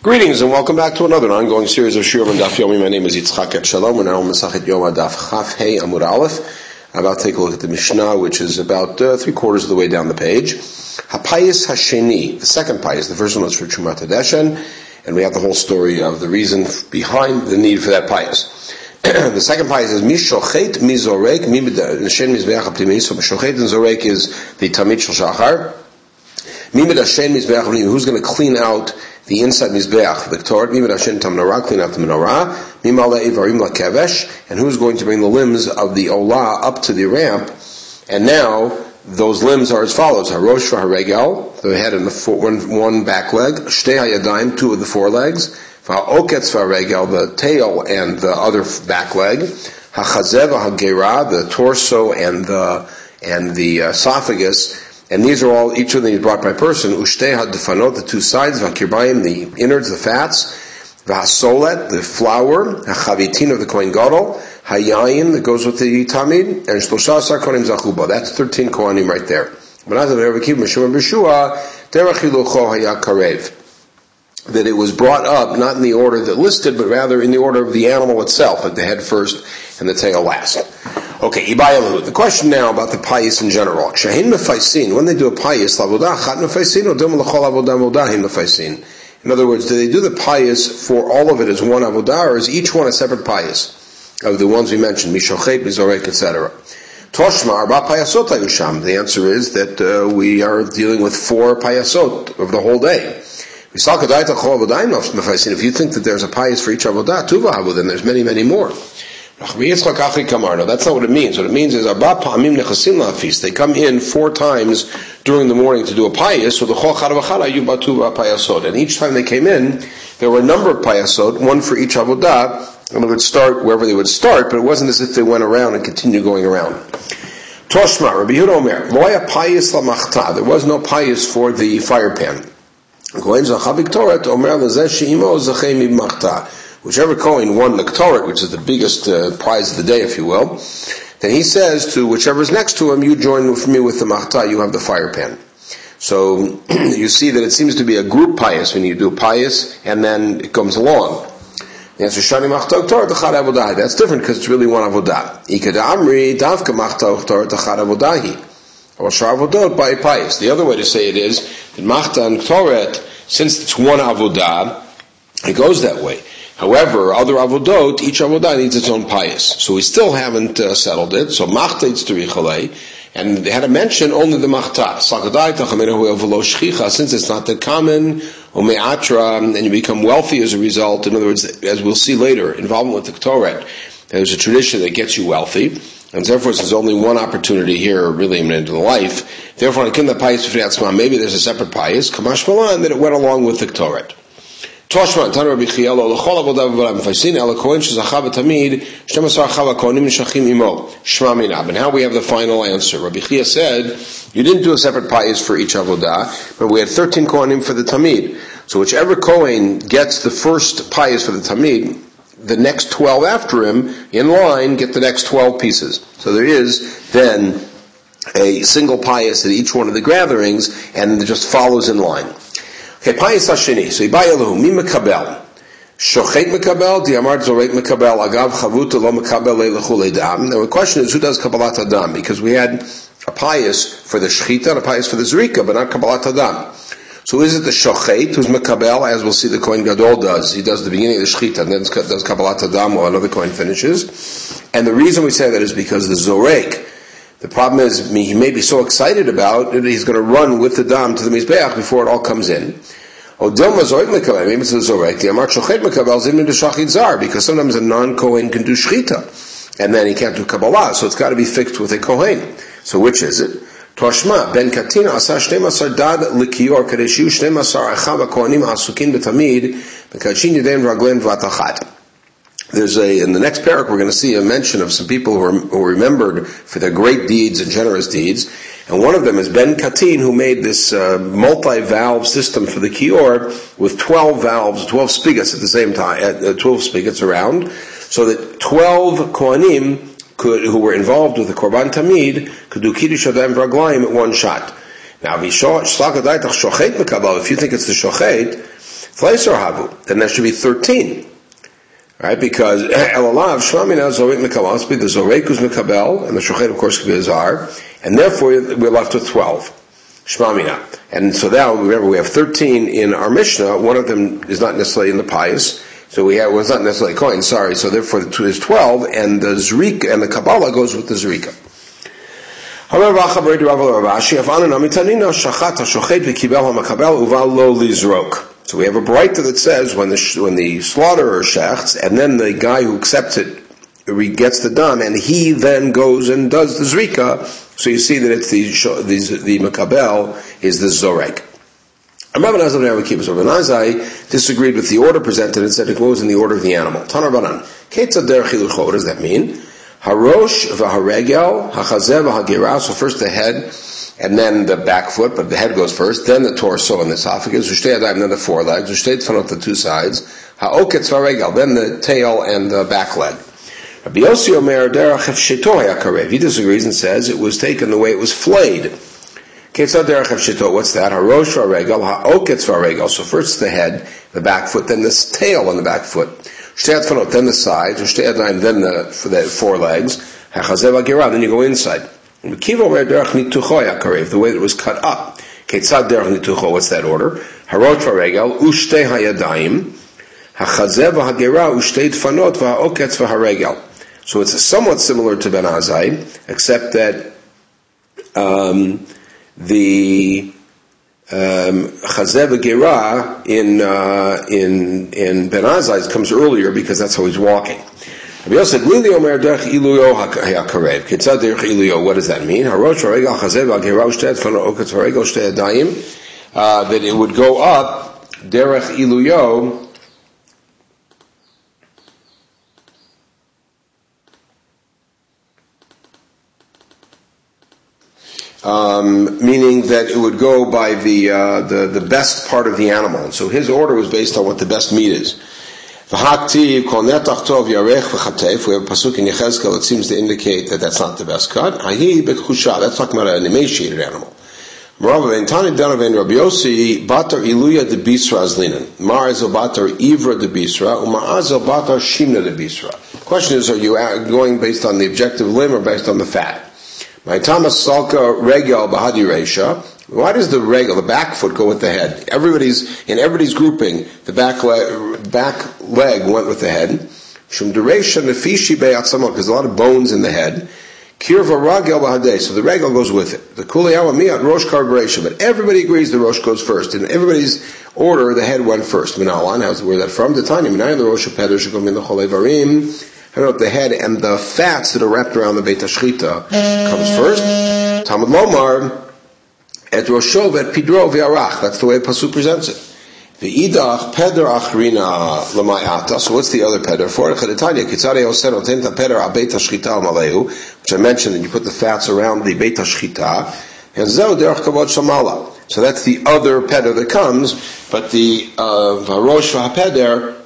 Greetings and welcome back to another ongoing series of Shiurim and Daf Yomi. My name is Yitzchak Etshalom. We're now on Masachet Yom Daf Chaf Hey Amud Aleph. I'm about to take a look at the Mishnah, which is about uh, three quarters of the way down the page. Hapayis Hasheni, the second payis. The first one was for Chumat Hadeshen, and we have the whole story of the reason behind the need for that payis. the second payis is Mishochet Mizorek Mishen Mizbeach Aptimei. So Mishochet and Zorek is the Shal Shachar. Mizbeach Who's going to clean out the inside Mizbeach, the Torah, Mimid Hashem Tam Menorah, clean out the menorah, and who's going to bring the limbs of the Olah up to the ramp, and now, those limbs are as follows: Harosh Haregel, the head and the four, one, one back leg, Shtei two of the four legs, Va'oketz Haregel, the tail and the other back leg, Hachazev Hagera, the torso and the and the uh, esophagus, and these are all, each of them is brought by person. Ushtei defanot, the two sides, vakirbayim, the innards, the fats, vahasolet, the flour, hachavitin of the kohen gadol, hayayin that goes with the tamid, and shlosha kohanim zachuba. That's 13 kohanim right there. That it was brought up, not in the order that listed, but rather in the order of the animal itself, like the head first and the tail last. Okay, Ibayalu. The question now about the payis in general. Shahin mefaisin, when they do a payis, lavodah, chat mefaisin, or dum lachol avodah modahim mefaisin. In other words, do they do the payis for all of it as one avodah, or is each one a separate payis? Of the ones we mentioned, mishochet, mizorek, etc. Toshma, arba payasot ayusham. The answer is that uh, we are dealing with four payasot of the whole day. If you think that there's a pious for each avodah, tuvahavu, then there's many, many more. That's not what it means. What it means is. They come in four times during the morning to do a payas, so the. And each time they came in, there were a number of payasot, one for each avodah, and they would start wherever they would start, but it wasn't as if they went around and continued going around. Toshma, Rabbi Yehuda Omer. There was no payas for the fire pan. Whichever Kohen won the Ktoret, which is the biggest uh, prize of the day, if you will, then he says to whichever is next to him, you join with me with the Machta, you have the fire pan. So you see that it seems to be a group payas when you do payas, and then it comes along. That's different because it's really one Avodah. Ikad by payas. The other way to say it is that Machta and Torah, since it's one Avodah, it goes that way. However, other avodot, each avodah needs its own payis. So we still haven't uh, settled it. So machta tzurichalei, and they had to mention only the machta. Since it's not that common, and you become wealthy as a result. In other words, as we'll see later, involvement with the Torah, there's a tradition that gets you wealthy. And therefore, there's only one opportunity here, really, in the life. Therefore, maybe there's a separate payis, kamash that it went along with the Torah. Toshma, Kohen Tamid, Shtem Asar Nishachim Imo, Shema Minab. And now we have the final answer. Rabbi Chia said, you didn't do a separate payas for each Avodah, but we had 13 Kohanim for the Tamid. So whichever Kohen gets the first payas for the Tamid, the next 12 after him, in line, get the next 12 pieces. So there is then a single payis at each one of the gatherings, and it just follows in line. Okay, Payis Hasheni. So Ibayalahu, Mi Mekabel. Shochet Mekabel, Diamar Zorek Mekabel, Agav Chavuta Lo Mekabel Leilachul Edam. Now the question is, who does Kabbalat Adam? Because we had a payis for the Shechita and a payis for the Zrika, but not Kabbalat Adam. So is it the Shochet who's Mekabel, as we'll see the Kohen Gadol does? He does the beginning of the Shechita and then does Kabbalat Adam while another Kohen finishes. And the reason we say that is because the Zorek, the problem is, he may be so excited about it, he's going to run with the dam to the Mizbeach before it all comes in. Because sometimes a non-Kohen can do Shechita, and then he can't do Kabbalah, so it's got to be fixed with a Kohen. So which is it? Toshma, ben katina asa 12 dad likior kadesh yu 12 achav kohanim asukin betamid bekachin yedem raglen vatachat. There's a, in the next parak, we're going to see a mention of some people who are, who are remembered for their great deeds and generous deeds. And one of them is Ben Katin, who made this uh, multi-valve system for the Kior with 12 valves, 12 spigots at the same time, uh, 12 spigots around, so that 12 Kohanim could, who were involved with the Korban Tamid could do Kiddush Adayim Vraglayim at one shot. Now, if you think it's the Shochet, then there should be 13. Right? Because eh, Elalav, Shlamina, must be the Zorekus Mekabel, and the Shochet, of course, could be the Zar, and therefore we're left with 12. Shmamina. And so now, remember, we have 13 in our Mishnah. One of them is not necessarily in the payis. So we have, well, it's not necessarily Kohen, sorry. So therefore the two is 12, and the Zrika, and the Kabbalah goes with the Zrika. However, so we have a Braita that says when the when the slaughterer shechts, and then the guy who accepts it gets the dam, and he then goes and does the zrika. So you see that it's the the, the makabel is the zorek. Rabbi Nazai disagreed with the order presented and said it goes in the order of the animal. Tanar Banan. What does that mean? Harosh v'haregel, hachazev v'hagira, so first the head, and then the back foot, but the head goes first, then the torso and the esophagus, then the forelegs, the two sides, then the tail and the back leg. Rabbi Yossi Omer derech He disagrees and says it was taken the way it was flayed. What's that? So first the head, the back foot, then the tail and the back foot. Then the sides, then the, the forelegs, then you go inside. The way that it was cut up. What's that order? Harot v'haregel. So it's somewhat similar to Ben Azai, except that um, the um, Chazev Gera in uh, in in Ben Azai comes earlier because that's how he's walking. What does that mean? Uh, that it would go up Derech Iluyo. Um, meaning that it would go by the, uh, the the best part of the animal. And so his order was based on what the best meat is. V'haktiv kol netach tov yarech v'chatef. We have a pasuk in Yechezkel that seems to indicate that that's not the best cut. Hahi b'chusha. That's talking about an emaciated animal. Rav Tani Danav Rabbi Yossi Batar Iluya de Bisra Azlinan. Ma'azel Batar Ivra de Bisra. Uma'azel Batar Shimna de Bisra. Question is, are you going based on the objective limb or based on the fat? My Thomas Salka Regel Bahadi Resha. Why does the regel, the back foot, go with the head? Everybody's in everybody's grouping. The back leg, back leg went with the head. Because a lot of bones in the head. So the regel goes with it. The Kuliyawa Miyat Rosh Karbaresha, but everybody agrees the Rosh goes first. In everybody's order, the head went first. Minalan, how's where that from? The Tanya, Minayan the Rosh Peder Shagom in the Cholevarim. I know the head and the fats that are wrapped around the Beit Hashchita comes first. Talmud Lomar, Et Rosho et Pidro v'Arach. That's the way the Pasuk presents it. V'idach peder achrina l'mayata. So what's the other peder for? Chedetanya kitzare osen oten ta peder abeit hashchita malehu, which I mentioned that you put the fats around the beit hashchita. And zeu derech kavod shamala. So that's the other peder that comes, but the uh, varosh v'hapeder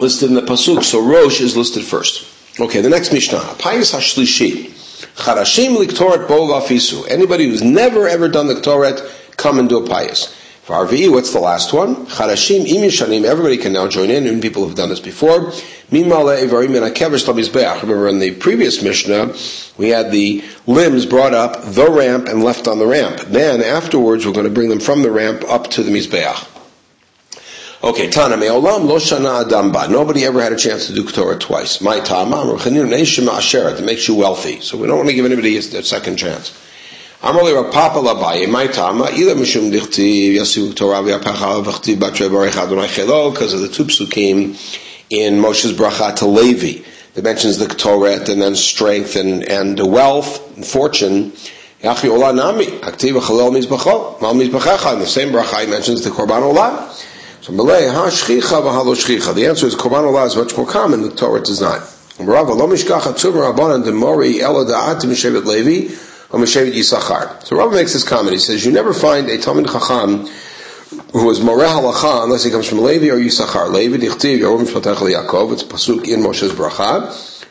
listed in the pasuk. So rosh is listed first. Okay, the next mishnah. Payis hashlishi. Charashim liktoret bo vafisu. Anybody who's never ever done the ktoret, come and do a payis. For RVE, what's the last one? Charashim im yishanim. Everybody can now join in, and people have done this before. Remember in the previous Mishnah, we had the limbs brought up the ramp and left on the ramp. Then afterwards, we're going to bring them from the ramp up to the Mizbeach. Okay, Tana me'olam lo shana adam ba. Nobody ever had a chance to do Torah twice. My tama, it makes you wealthy. So we don't want to give anybody a, a second chance. Amrli Rav Papa Labaye, my tama, ila mishum dichti yasu Torah v'yapacha v'chti batre barech Adonai chelo, because of the two psukim in Moshe's bracha to Levi that mentions the Torah and then strength and, and wealth and fortune. Yachi olah nami, aktiv v'chalel mizbachol, mal mizbachecha, in the same bracha he mentions the korban olah. So Malay, ha shchicha v'halo shchicha. The answer is Korban Allah is much more common, the Torah does not. Rava, lo mishkacha tzuvah rabbanan demori ela da'at mishevet levi ha'mishevet yisachar. So Rava makes this comment. He says, you never find a Talmud Chacham who is was Moreh Halacha unless he comes from Levi or Yisachar. Levi dichtiv Yehovim Shvatech Yaakov. It's pasuk in Moshe's bracha.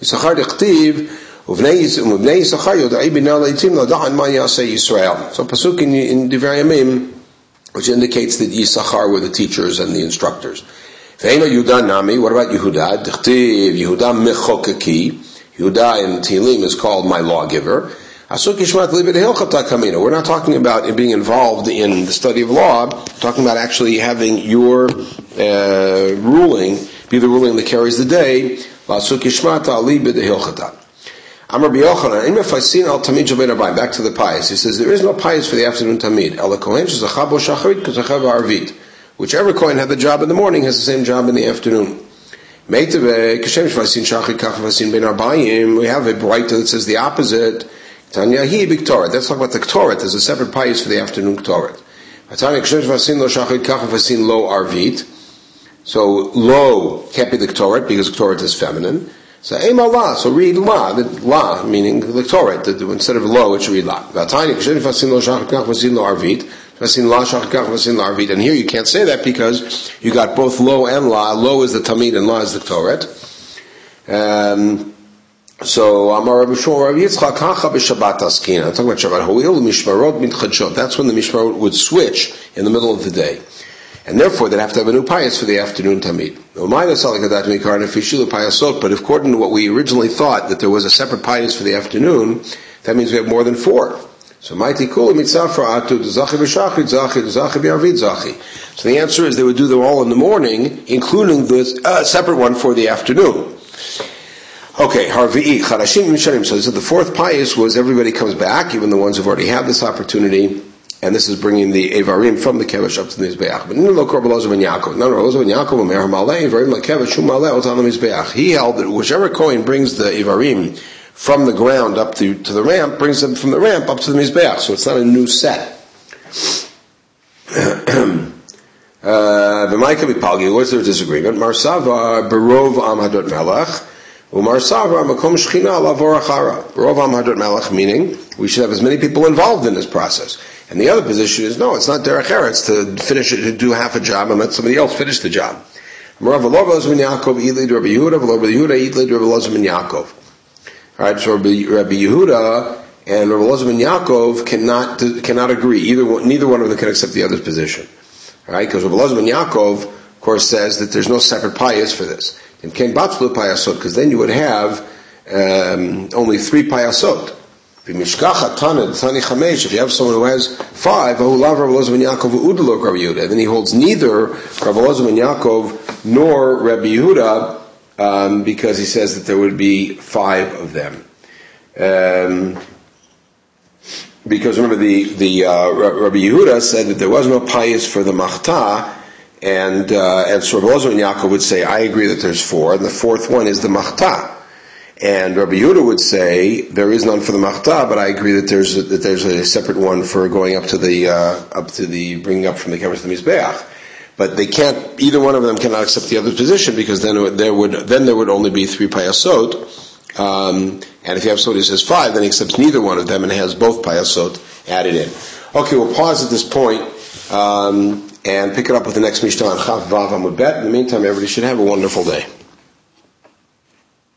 Yisachar dichtiv uvnei Yisachar yodai bina leitim lada'an ma yaseh Yisrael. So pasuk in, Divrei Hayamim which indicates that Yisachar were the teachers and the instructors. Ve'ena Yehuda Nami, what about Yehuda? Dichtiv Yehuda Mechokaki. Yehuda in Tehillim is called my lawgiver. We're not talking about being involved in the study of law, we're talking about actually having your uh, ruling be the ruling that carries the day. Amar Im Shabbat Abayim. Back to the payis. He says there is no payis for the afternoon Tamid. Ela Kohen Shezachabo Shacharit Kazachav Arvit. Whichever Kohen had the job in the morning has the same job in the afternoon. We have a bright that says the opposite. Tanya Hi B'Ktoret. Let's talk about the Ktoret. There's a separate pious for the afternoon Ktoret. Tanya Kashem Shvaisin Lo Shachrit Kach Vasin Lo Arvit. So lo can't be the Ktoret because Ktoret is feminine. So Allah, so read La, the La, meaning the Torah, instead of Lo, it should read La. And here you can't say that because you got both Lo and La. Lo is the Tamid and La is the Torah. Um, so Amar Rabbi Shmuel Rabbi Yitzchak Kacha b'Shabbat Askina. I'm talking about Shabbat. Ho'il mishmarot mitchadshot. That's when the mishmarot would switch in the middle of the day and therefore they'd have to have a new payis for the afternoon tamid. But according to what we originally thought, that there was a separate payis for the afternoon, that means we have more than four. So atu zachi v'shachrit zachi zachi zachi. So the answer is they would do them all in the morning, including the uh, separate one for the afternoon. Okay, Harvi'i, Charashim Misharim. So the fourth payis was everybody comes back, even the ones who've already had this opportunity, and this is bringing the Evarim from the Kevesh up to the Mizbeach. But no, no, Korbalozov and Yaakov. No, no, Rozov and Yaakov, Omer Maleh, Evarim LaKevesh, Shum Maleh, Otan Mizbeach. He held that whichever Kohen brings the Evarim from the ground up to, to the ramp, brings them from the ramp up to the Mizbeach. So it's not a new set. The Micah Bipalgi, what's their disagreement? Marsava, Barov Amhadot Melech, Umar Savra Makom Shechina Lavor Achara. Barov Amhadot Melech, meaning we should have as many people involved in this process. And the other position is, no, it's not derech eretz to finish it, to do half a job and let somebody else finish the job. Yaakov. Alright, so Rabbi, Yehuda and Rabbi Lozman Yaakov cannot, cannot agree. Either one, neither one of them can accept the other's position. Alright, because Rabbi Lozman Yaakov, of course, says that there's no separate payis for this. And Ken Batzlu payasot, because then you would have um, only three payasot. If you have someone who has five, then he holds neither Rav Elazar and Yaakov nor Rabbi Yehuda, um, because he says that there would be five of them. Um, because remember the the uh, Rabbi Yehuda said that there was no payis for the machta, and uh, and so Rabbi and Yaakov would say, I agree that there's four, and the fourth one is the machta. And Rabbi Yehuda would say there is none for the machta, but I agree that there's a, that there's a separate one for going up to the uh, up to the bringing up from the kevesh to the mizbeach. But they can't. Either one of them cannot accept the other's position because then there would then there would only be three payasot. Um, and if you have somebody who says five, then he accepts neither one of them and has both payasot added in. Okay, we'll pause at this point, um, and pick it up with the next Mishnah on Chav Vav Bet. In the meantime, everybody should have a wonderful day.